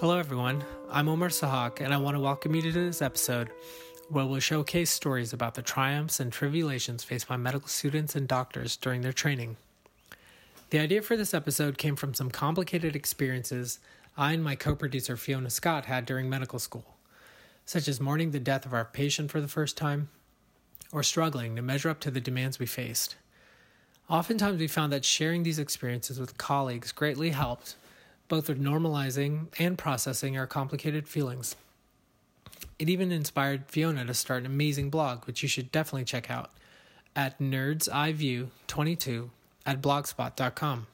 Hello, everyone. I'm Omar Sahak, and I want to welcome you to this episode where we'll showcase stories about the triumphs and tribulations faced by medical students and doctors during their training. The idea for this episode came from some complicated experiences I and my co producer Fiona Scott had during medical school, such as mourning the death of our patient for the first time or struggling to measure up to the demands we faced. Oftentimes, we found that sharing these experiences with colleagues greatly helped, both with normalizing and processing our complicated feelings. It even inspired Fiona to start an amazing blog, which you should definitely check out at nerdseyeview22 at blogspot.com.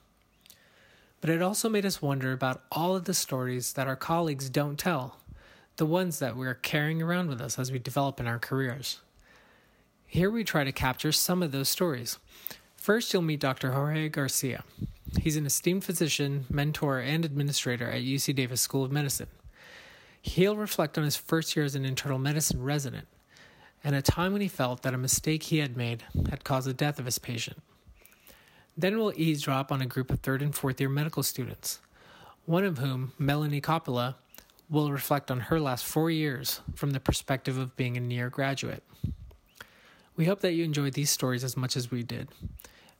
But it also made us wonder about all of the stories that our colleagues don't tell, the ones that we're carrying around with us as we develop in our careers. Here we try to capture some of those stories. First, you'll meet Dr. Jorge Garcia. He's an esteemed physician, mentor, and administrator at UC Davis School of Medicine. He'll reflect on his first year as an internal medicine resident and a time when he felt that a mistake he had made had caused the death of his patient. Then we'll eavesdrop on a group of third and fourth year medical students, one of whom, Melanie Coppola, will reflect on her last four years from the perspective of being a near graduate. We hope that you enjoyed these stories as much as we did,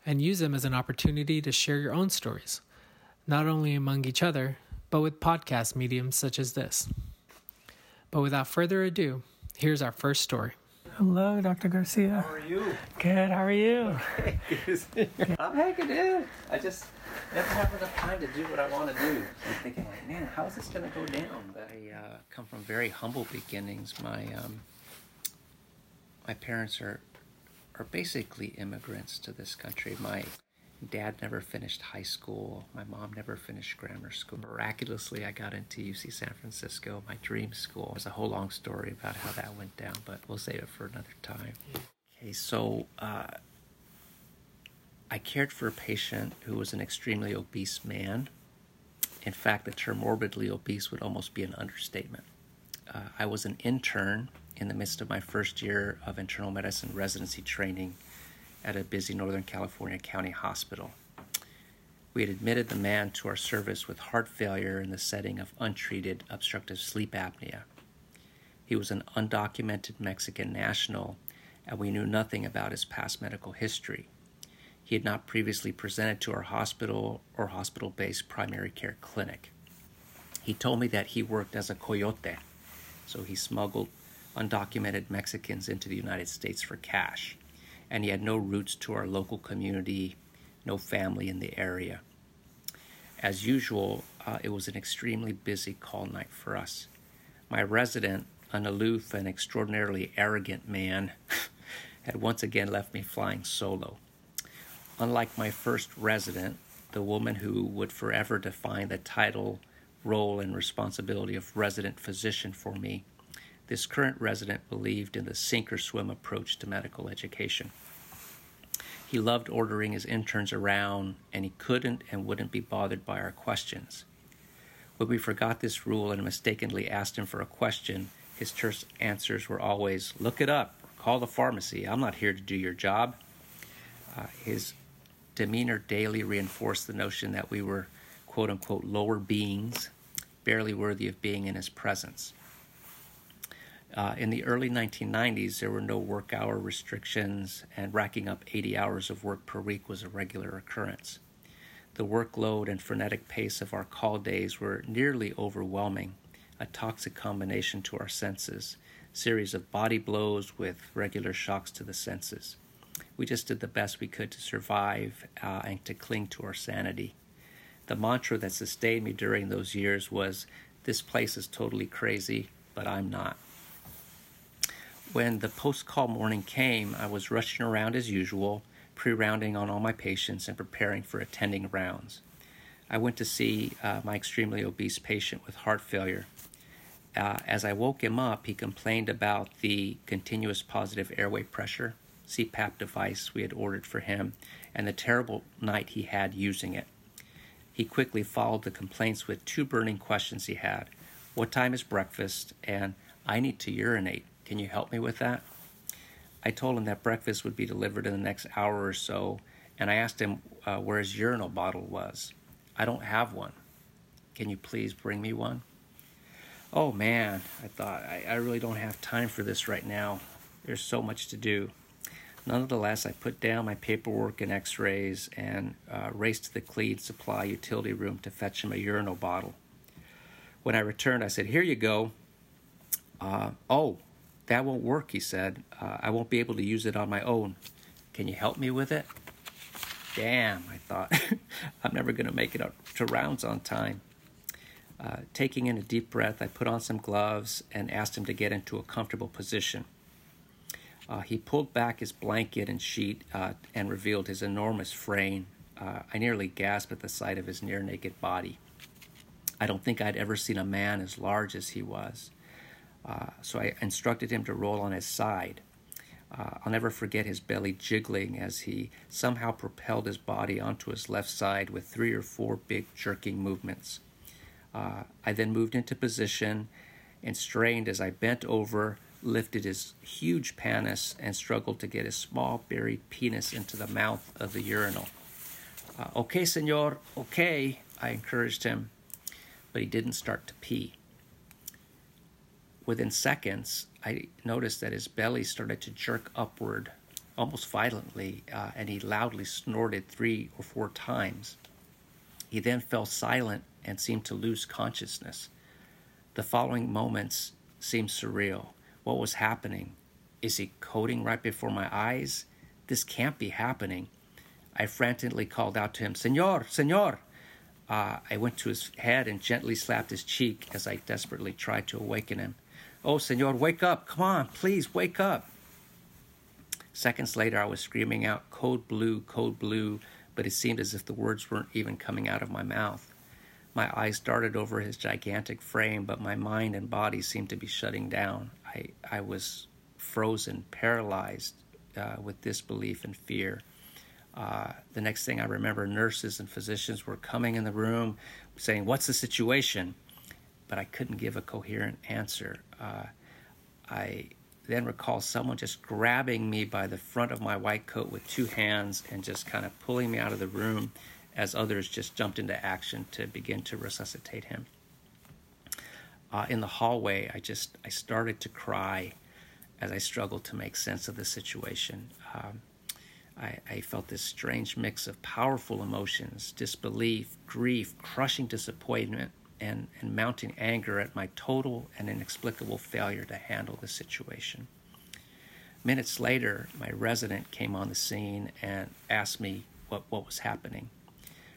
and use them as an opportunity to share your own stories, not only among each other, but with podcast mediums such as this. But without further ado, here's our first story. Hello, Dr. Garcia. How are you? Good, how are you? I'm hanging in. I just never have enough time to do what I want to do. I'm thinking like, man, how is this going to go down? But I uh, come from very humble beginnings. My um, my parents are are basically immigrants to this country. My dad never finished high school. My mom never finished grammar school. Miraculously, I got into UC San Francisco, my dream school. There's a whole long story about how that went down, but we'll save it for another time. Okay, so uh, I cared for a patient who was an extremely obese man. In fact, the term morbidly obese would almost be an understatement. Uh, I was an intern in the midst of my first year of internal medicine residency training at a busy Northern California county hospital. We had admitted the man to our service with heart failure in the setting of untreated obstructive sleep apnea. He was an undocumented Mexican national, and we knew nothing about his past medical history. He had not previously presented to our hospital or hospital based primary care clinic. He told me that he worked as a coyote, so he smuggled undocumented Mexicans into the United States for cash, and he had no roots to our local community, no family in the area. As usual, uh, it was an extremely busy call night for us. My resident, an aloof and extraordinarily arrogant man, had once again left me flying solo. Unlike my first resident, the woman who would forever define the title, role, and responsibility of resident physician for me, this current resident believed in the sink or swim approach to medical education. He loved ordering his interns around, and he couldn't and wouldn't be bothered by our questions. When we forgot this rule and mistakenly asked him for a question, his terse answers were always, Look it up, call the pharmacy, I'm not here to do your job. Uh, his demeanor daily reinforced the notion that we were quote unquote lower beings, barely worthy of being in his presence. Uh, in the early 1990s, there were no work hour restrictions, and racking up 80 hours of work per week was a regular occurrence. The workload and frenetic pace of our call days were nearly overwhelming, a toxic combination to our senses, series of body blows with regular shocks to the senses. We just did the best we could to survive uh, and to cling to our sanity. The mantra that sustained me during those years was this place is totally crazy, but I'm not. When the post call morning came, I was rushing around as usual, pre rounding on all my patients and preparing for attending rounds. I went to see uh, my extremely obese patient with heart failure. Uh, as I woke him up, he complained about the continuous positive airway pressure CPAP device we had ordered for him and the terrible night he had using it. He quickly followed the complaints with two burning questions he had What time is breakfast? and I need to urinate. Can you help me with that? I told him that breakfast would be delivered in the next hour or so, and I asked him uh, where his urinal bottle was. I don't have one. Can you please bring me one? oh man, I thought, I, I really don't have time for this right now. There's so much to do. Nonetheless, I put down my paperwork and x rays and uh, raced to the Clean Supply utility room to fetch him a urinal bottle. When I returned, I said, Here you go. Uh, oh, that won't work, he said. Uh, I won't be able to use it on my own. Can you help me with it? Damn, I thought. I'm never going to make it up to rounds on time. Uh, taking in a deep breath, I put on some gloves and asked him to get into a comfortable position. Uh, he pulled back his blanket and sheet uh, and revealed his enormous frame. Uh, I nearly gasped at the sight of his near naked body. I don't think I'd ever seen a man as large as he was. Uh, so I instructed him to roll on his side. Uh, I'll never forget his belly jiggling as he somehow propelled his body onto his left side with three or four big jerking movements. Uh, I then moved into position and strained as I bent over, lifted his huge penis, and struggled to get his small buried penis into the mouth of the urinal. Uh, okay, senor, okay, I encouraged him, but he didn't start to pee. Within seconds, I noticed that his belly started to jerk upward almost violently, uh, and he loudly snorted three or four times. He then fell silent and seemed to lose consciousness. The following moments seemed surreal. What was happening? Is he coding right before my eyes? This can't be happening. I frantically called out to him, Senor, Senor! Uh, I went to his head and gently slapped his cheek as I desperately tried to awaken him. Oh, Senor, wake up! Come on, please, wake up! Seconds later, I was screaming out, Code blue, code blue, but it seemed as if the words weren't even coming out of my mouth. My eyes darted over his gigantic frame, but my mind and body seemed to be shutting down. I, I was frozen, paralyzed uh, with disbelief and fear. Uh, the next thing I remember, nurses and physicians were coming in the room saying, What's the situation? But I couldn't give a coherent answer. Uh, I then recall someone just grabbing me by the front of my white coat with two hands and just kind of pulling me out of the room as others just jumped into action to begin to resuscitate him. Uh, in the hallway, I just I started to cry as I struggled to make sense of the situation. Um, I, I, felt this strange mix of powerful emotions, disbelief, grief, crushing disappointment, and, and mounting anger at my total and inexplicable failure to handle the situation. Minutes later, my resident came on the scene and asked me what, what was happening.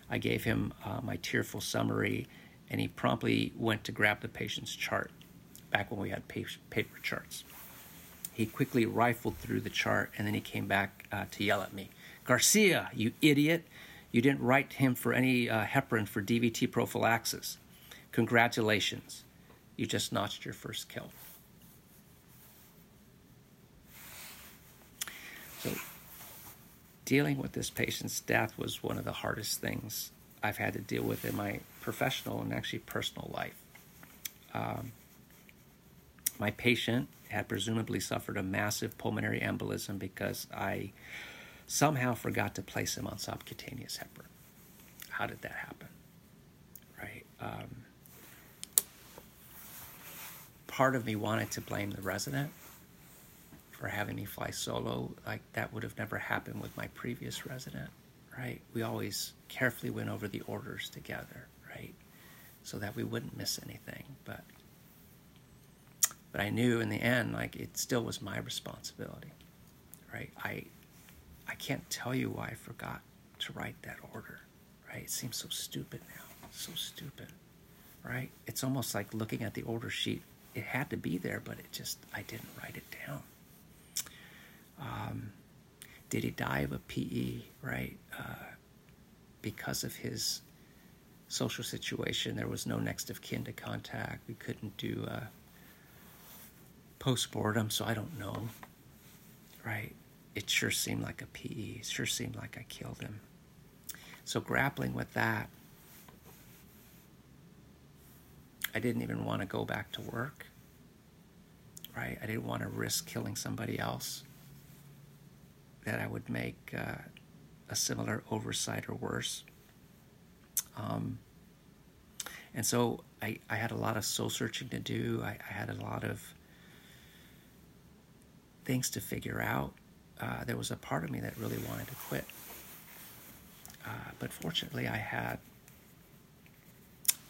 I gave him uh, my tearful summary, and he promptly went to grab the patient's chart, back when we had paper charts. He quickly rifled through the chart, and then he came back uh, to yell at me Garcia, you idiot! You didn't write him for any uh, heparin for DVT prophylaxis. Congratulations, you just notched your first kill. So dealing with this patient's death was one of the hardest things I've had to deal with in my professional and actually personal life. Um, my patient had presumably suffered a massive pulmonary embolism because I somehow forgot to place him on subcutaneous heparin. How did that happen? Right. Um, part of me wanted to blame the resident for having me fly solo. Like that would have never happened with my previous resident, right? We always carefully went over the orders together, right? So that we wouldn't miss anything. But but I knew in the end, like it still was my responsibility, right? I I can't tell you why I forgot to write that order, right? It seems so stupid now, so stupid, right? It's almost like looking at the order sheet. It had to be there, but it just I didn't write it down. Um, did he die of a PE, right? Uh, because of his social situation, there was no next of kin to contact. We couldn't do a uh, post-mortem, so I don't know, right? It sure seemed like a PE. It sure seemed like I killed him. So grappling with that, I didn't even want to go back to work, right? I didn't want to risk killing somebody else that I would make uh, a similar oversight or worse. Um, and so I, I had a lot of soul searching to do. I, I had a lot of things to figure out. Uh, there was a part of me that really wanted to quit. Uh, but fortunately, I had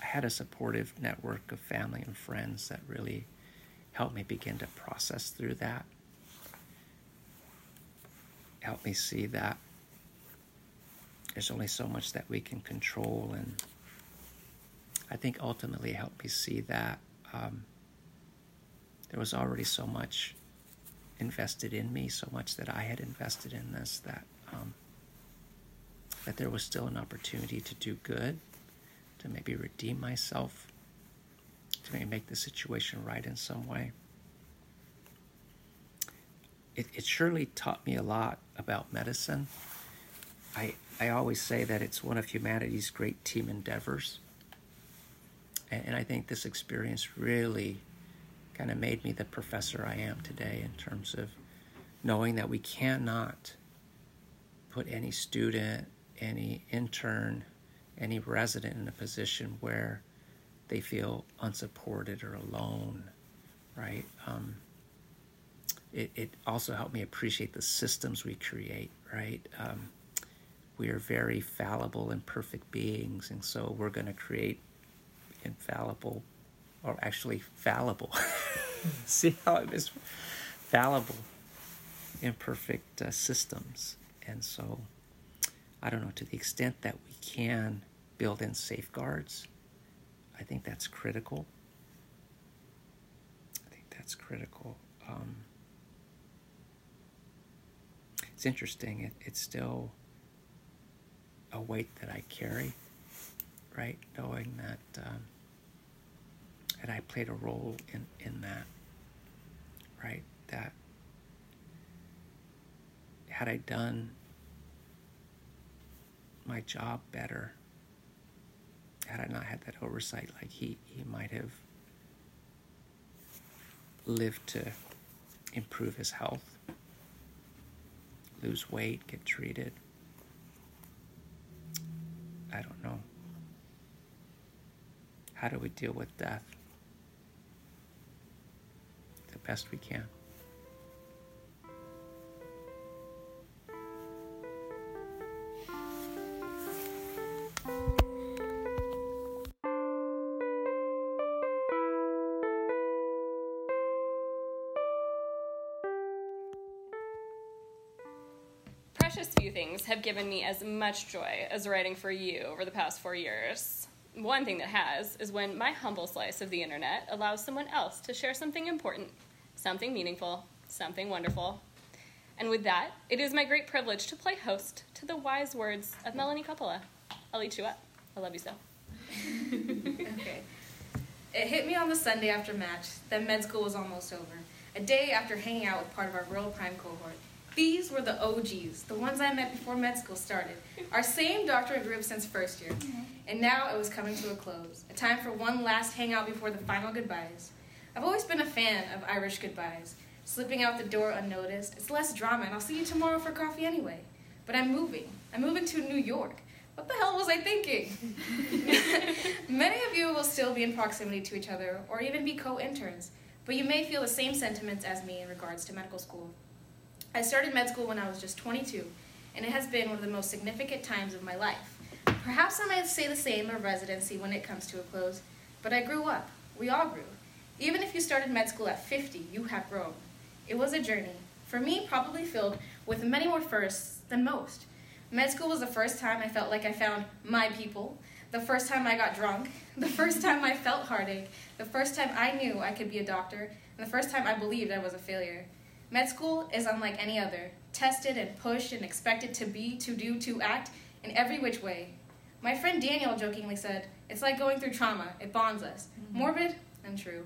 had a supportive network of family and friends that really helped me begin to process through that. Helped me see that there's only so much that we can control, and I think ultimately helped me see that um, there was already so much invested in me, so much that I had invested in this that um, that there was still an opportunity to do good, to maybe redeem myself, to maybe make the situation right in some way. It, it surely taught me a lot about medicine. I, I always say that it's one of humanity's great team endeavors. And, and I think this experience really kind of made me the professor I am today in terms of knowing that we cannot put any student, any intern, any resident in a position where they feel unsupported or alone, right? Um, it, it also helped me appreciate the systems we create, right? Um, we are very fallible and perfect beings, and so we're going to create infallible or actually fallible. See how I fallible, imperfect uh, systems. And so, I don't know, to the extent that we can build in safeguards, I think that's critical. I think that's critical. Um, it's interesting, it, it's still a weight that I carry, right? Knowing that. Um, and I played a role in, in that, right? That had I done my job better, had I not had that oversight, like he, he might have lived to improve his health, lose weight, get treated. I don't know. How do we deal with death? The best we can. Few things have given me as much joy as writing for you over the past four years one thing that has is when my humble slice of the internet allows someone else to share something important something meaningful, something wonderful. And with that, it is my great privilege to play host to the wise words of Melanie Coppola. I'll eat you up. I love you so. okay. It hit me on the Sunday after match that med school was almost over. A day after hanging out with part of our Rural Prime cohort. These were the OGs, the ones I met before med school started. Our same doctor doctorate group since first year. Mm-hmm. And now it was coming to a close. A time for one last hangout before the final goodbyes. I've always been a fan of Irish goodbyes. Slipping out the door unnoticed. It's less drama, and I'll see you tomorrow for coffee anyway. But I'm moving. I'm moving to New York. What the hell was I thinking? Many of you will still be in proximity to each other, or even be co interns, but you may feel the same sentiments as me in regards to medical school. I started med school when I was just 22, and it has been one of the most significant times of my life. Perhaps I might say the same of residency when it comes to a close, but I grew up. We all grew. Even if you started med school at 50, you have grown. It was a journey, for me, probably filled with many more firsts than most. Med school was the first time I felt like I found my people, the first time I got drunk, the first time I felt heartache, the first time I knew I could be a doctor, and the first time I believed I was a failure. Med school is unlike any other, tested and pushed and expected to be, to do, to act in every which way. My friend Daniel jokingly said, It's like going through trauma, it bonds us. Mm-hmm. Morbid and true.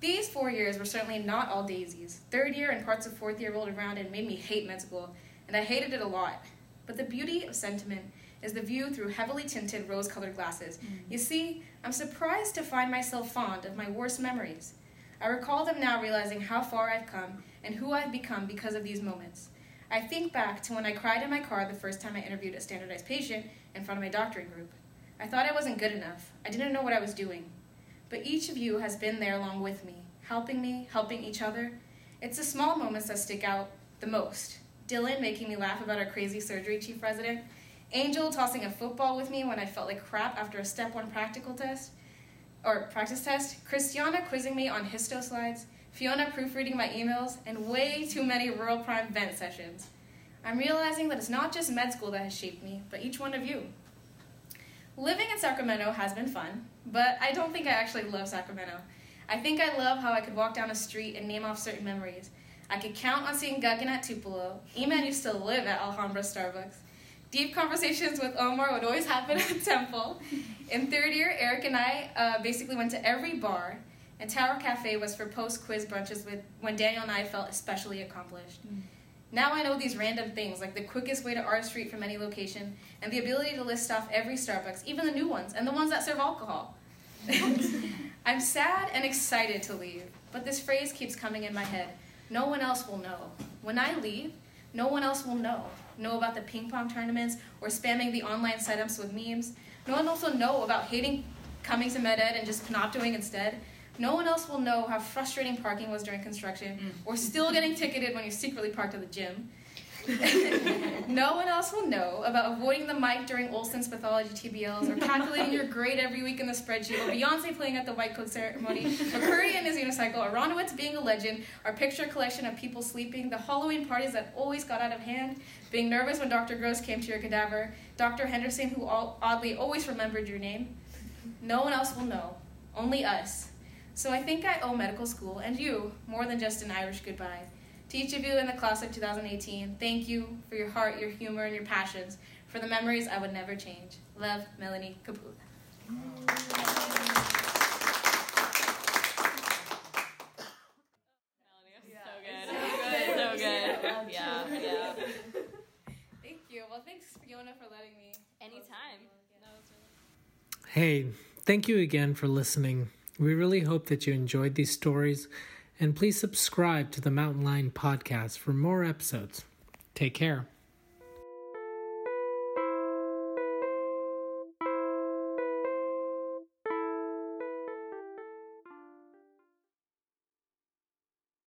These four years were certainly not all daisies. Third year and parts of fourth year rolled around and made me hate med school, and I hated it a lot. But the beauty of sentiment is the view through heavily tinted rose colored glasses. Mm-hmm. You see, I'm surprised to find myself fond of my worst memories. I recall them now, realizing how far I've come and who I've become because of these moments. I think back to when I cried in my car the first time I interviewed a standardized patient in front of my doctoring group. I thought I wasn't good enough. I didn't know what I was doing. but each of you has been there along with me, helping me, helping each other. It's the small moments that stick out the most. Dylan making me laugh about our crazy surgery chief resident, Angel tossing a football with me when I felt like crap after a step one practical test or practice test, Christiana quizzing me on histo slides, Fiona proofreading my emails, and way too many Rural Prime vent sessions. I'm realizing that it's not just med school that has shaped me, but each one of you. Living in Sacramento has been fun, but I don't think I actually love Sacramento. I think I love how I could walk down a street and name off certain memories. I could count on seeing Guggen at Tupelo. Eman used to live at Alhambra Starbucks. Deep conversations with Omar would always happen at the Temple. In third year, Eric and I uh, basically went to every bar, and Tower Cafe was for post quiz brunches with when Daniel and I felt especially accomplished. Mm. Now I know these random things, like the quickest way to R Street from any location, and the ability to list off every Starbucks, even the new ones, and the ones that serve alcohol. I'm sad and excited to leave, but this phrase keeps coming in my head. No one else will know. When I leave, no one else will know. Know about the ping pong tournaments or spamming the online setups with memes. No one else will know about hating coming to MedEd and just not doing instead. No one else will know how frustrating parking was during construction mm. or still getting ticketed when you secretly parked at the gym. no one else will know about avoiding the mic during Olson's pathology TBLs or calculating your grade every week in the spreadsheet or Beyonce playing at the white coat ceremony or Curry and his unicycle or Ronowitz being a legend, our picture collection of people sleeping, the Halloween parties that always got out of hand, being nervous when Dr. Gross came to your cadaver, Dr. Henderson who all, oddly always remembered your name. No one else will know, only us. So I think I owe medical school and you more than just an Irish goodbye. To each of you in the class of 2018, thank you for your heart, your humor, and your passions, for the memories I would never change. Love, Melanie Coppola. Yeah, yeah. Thank you. Well, thanks, Fiona, for letting me. Anytime. Hey, thank you again for listening. We really hope that you enjoyed these stories and please subscribe to the Mountain Lion podcast for more episodes. Take care.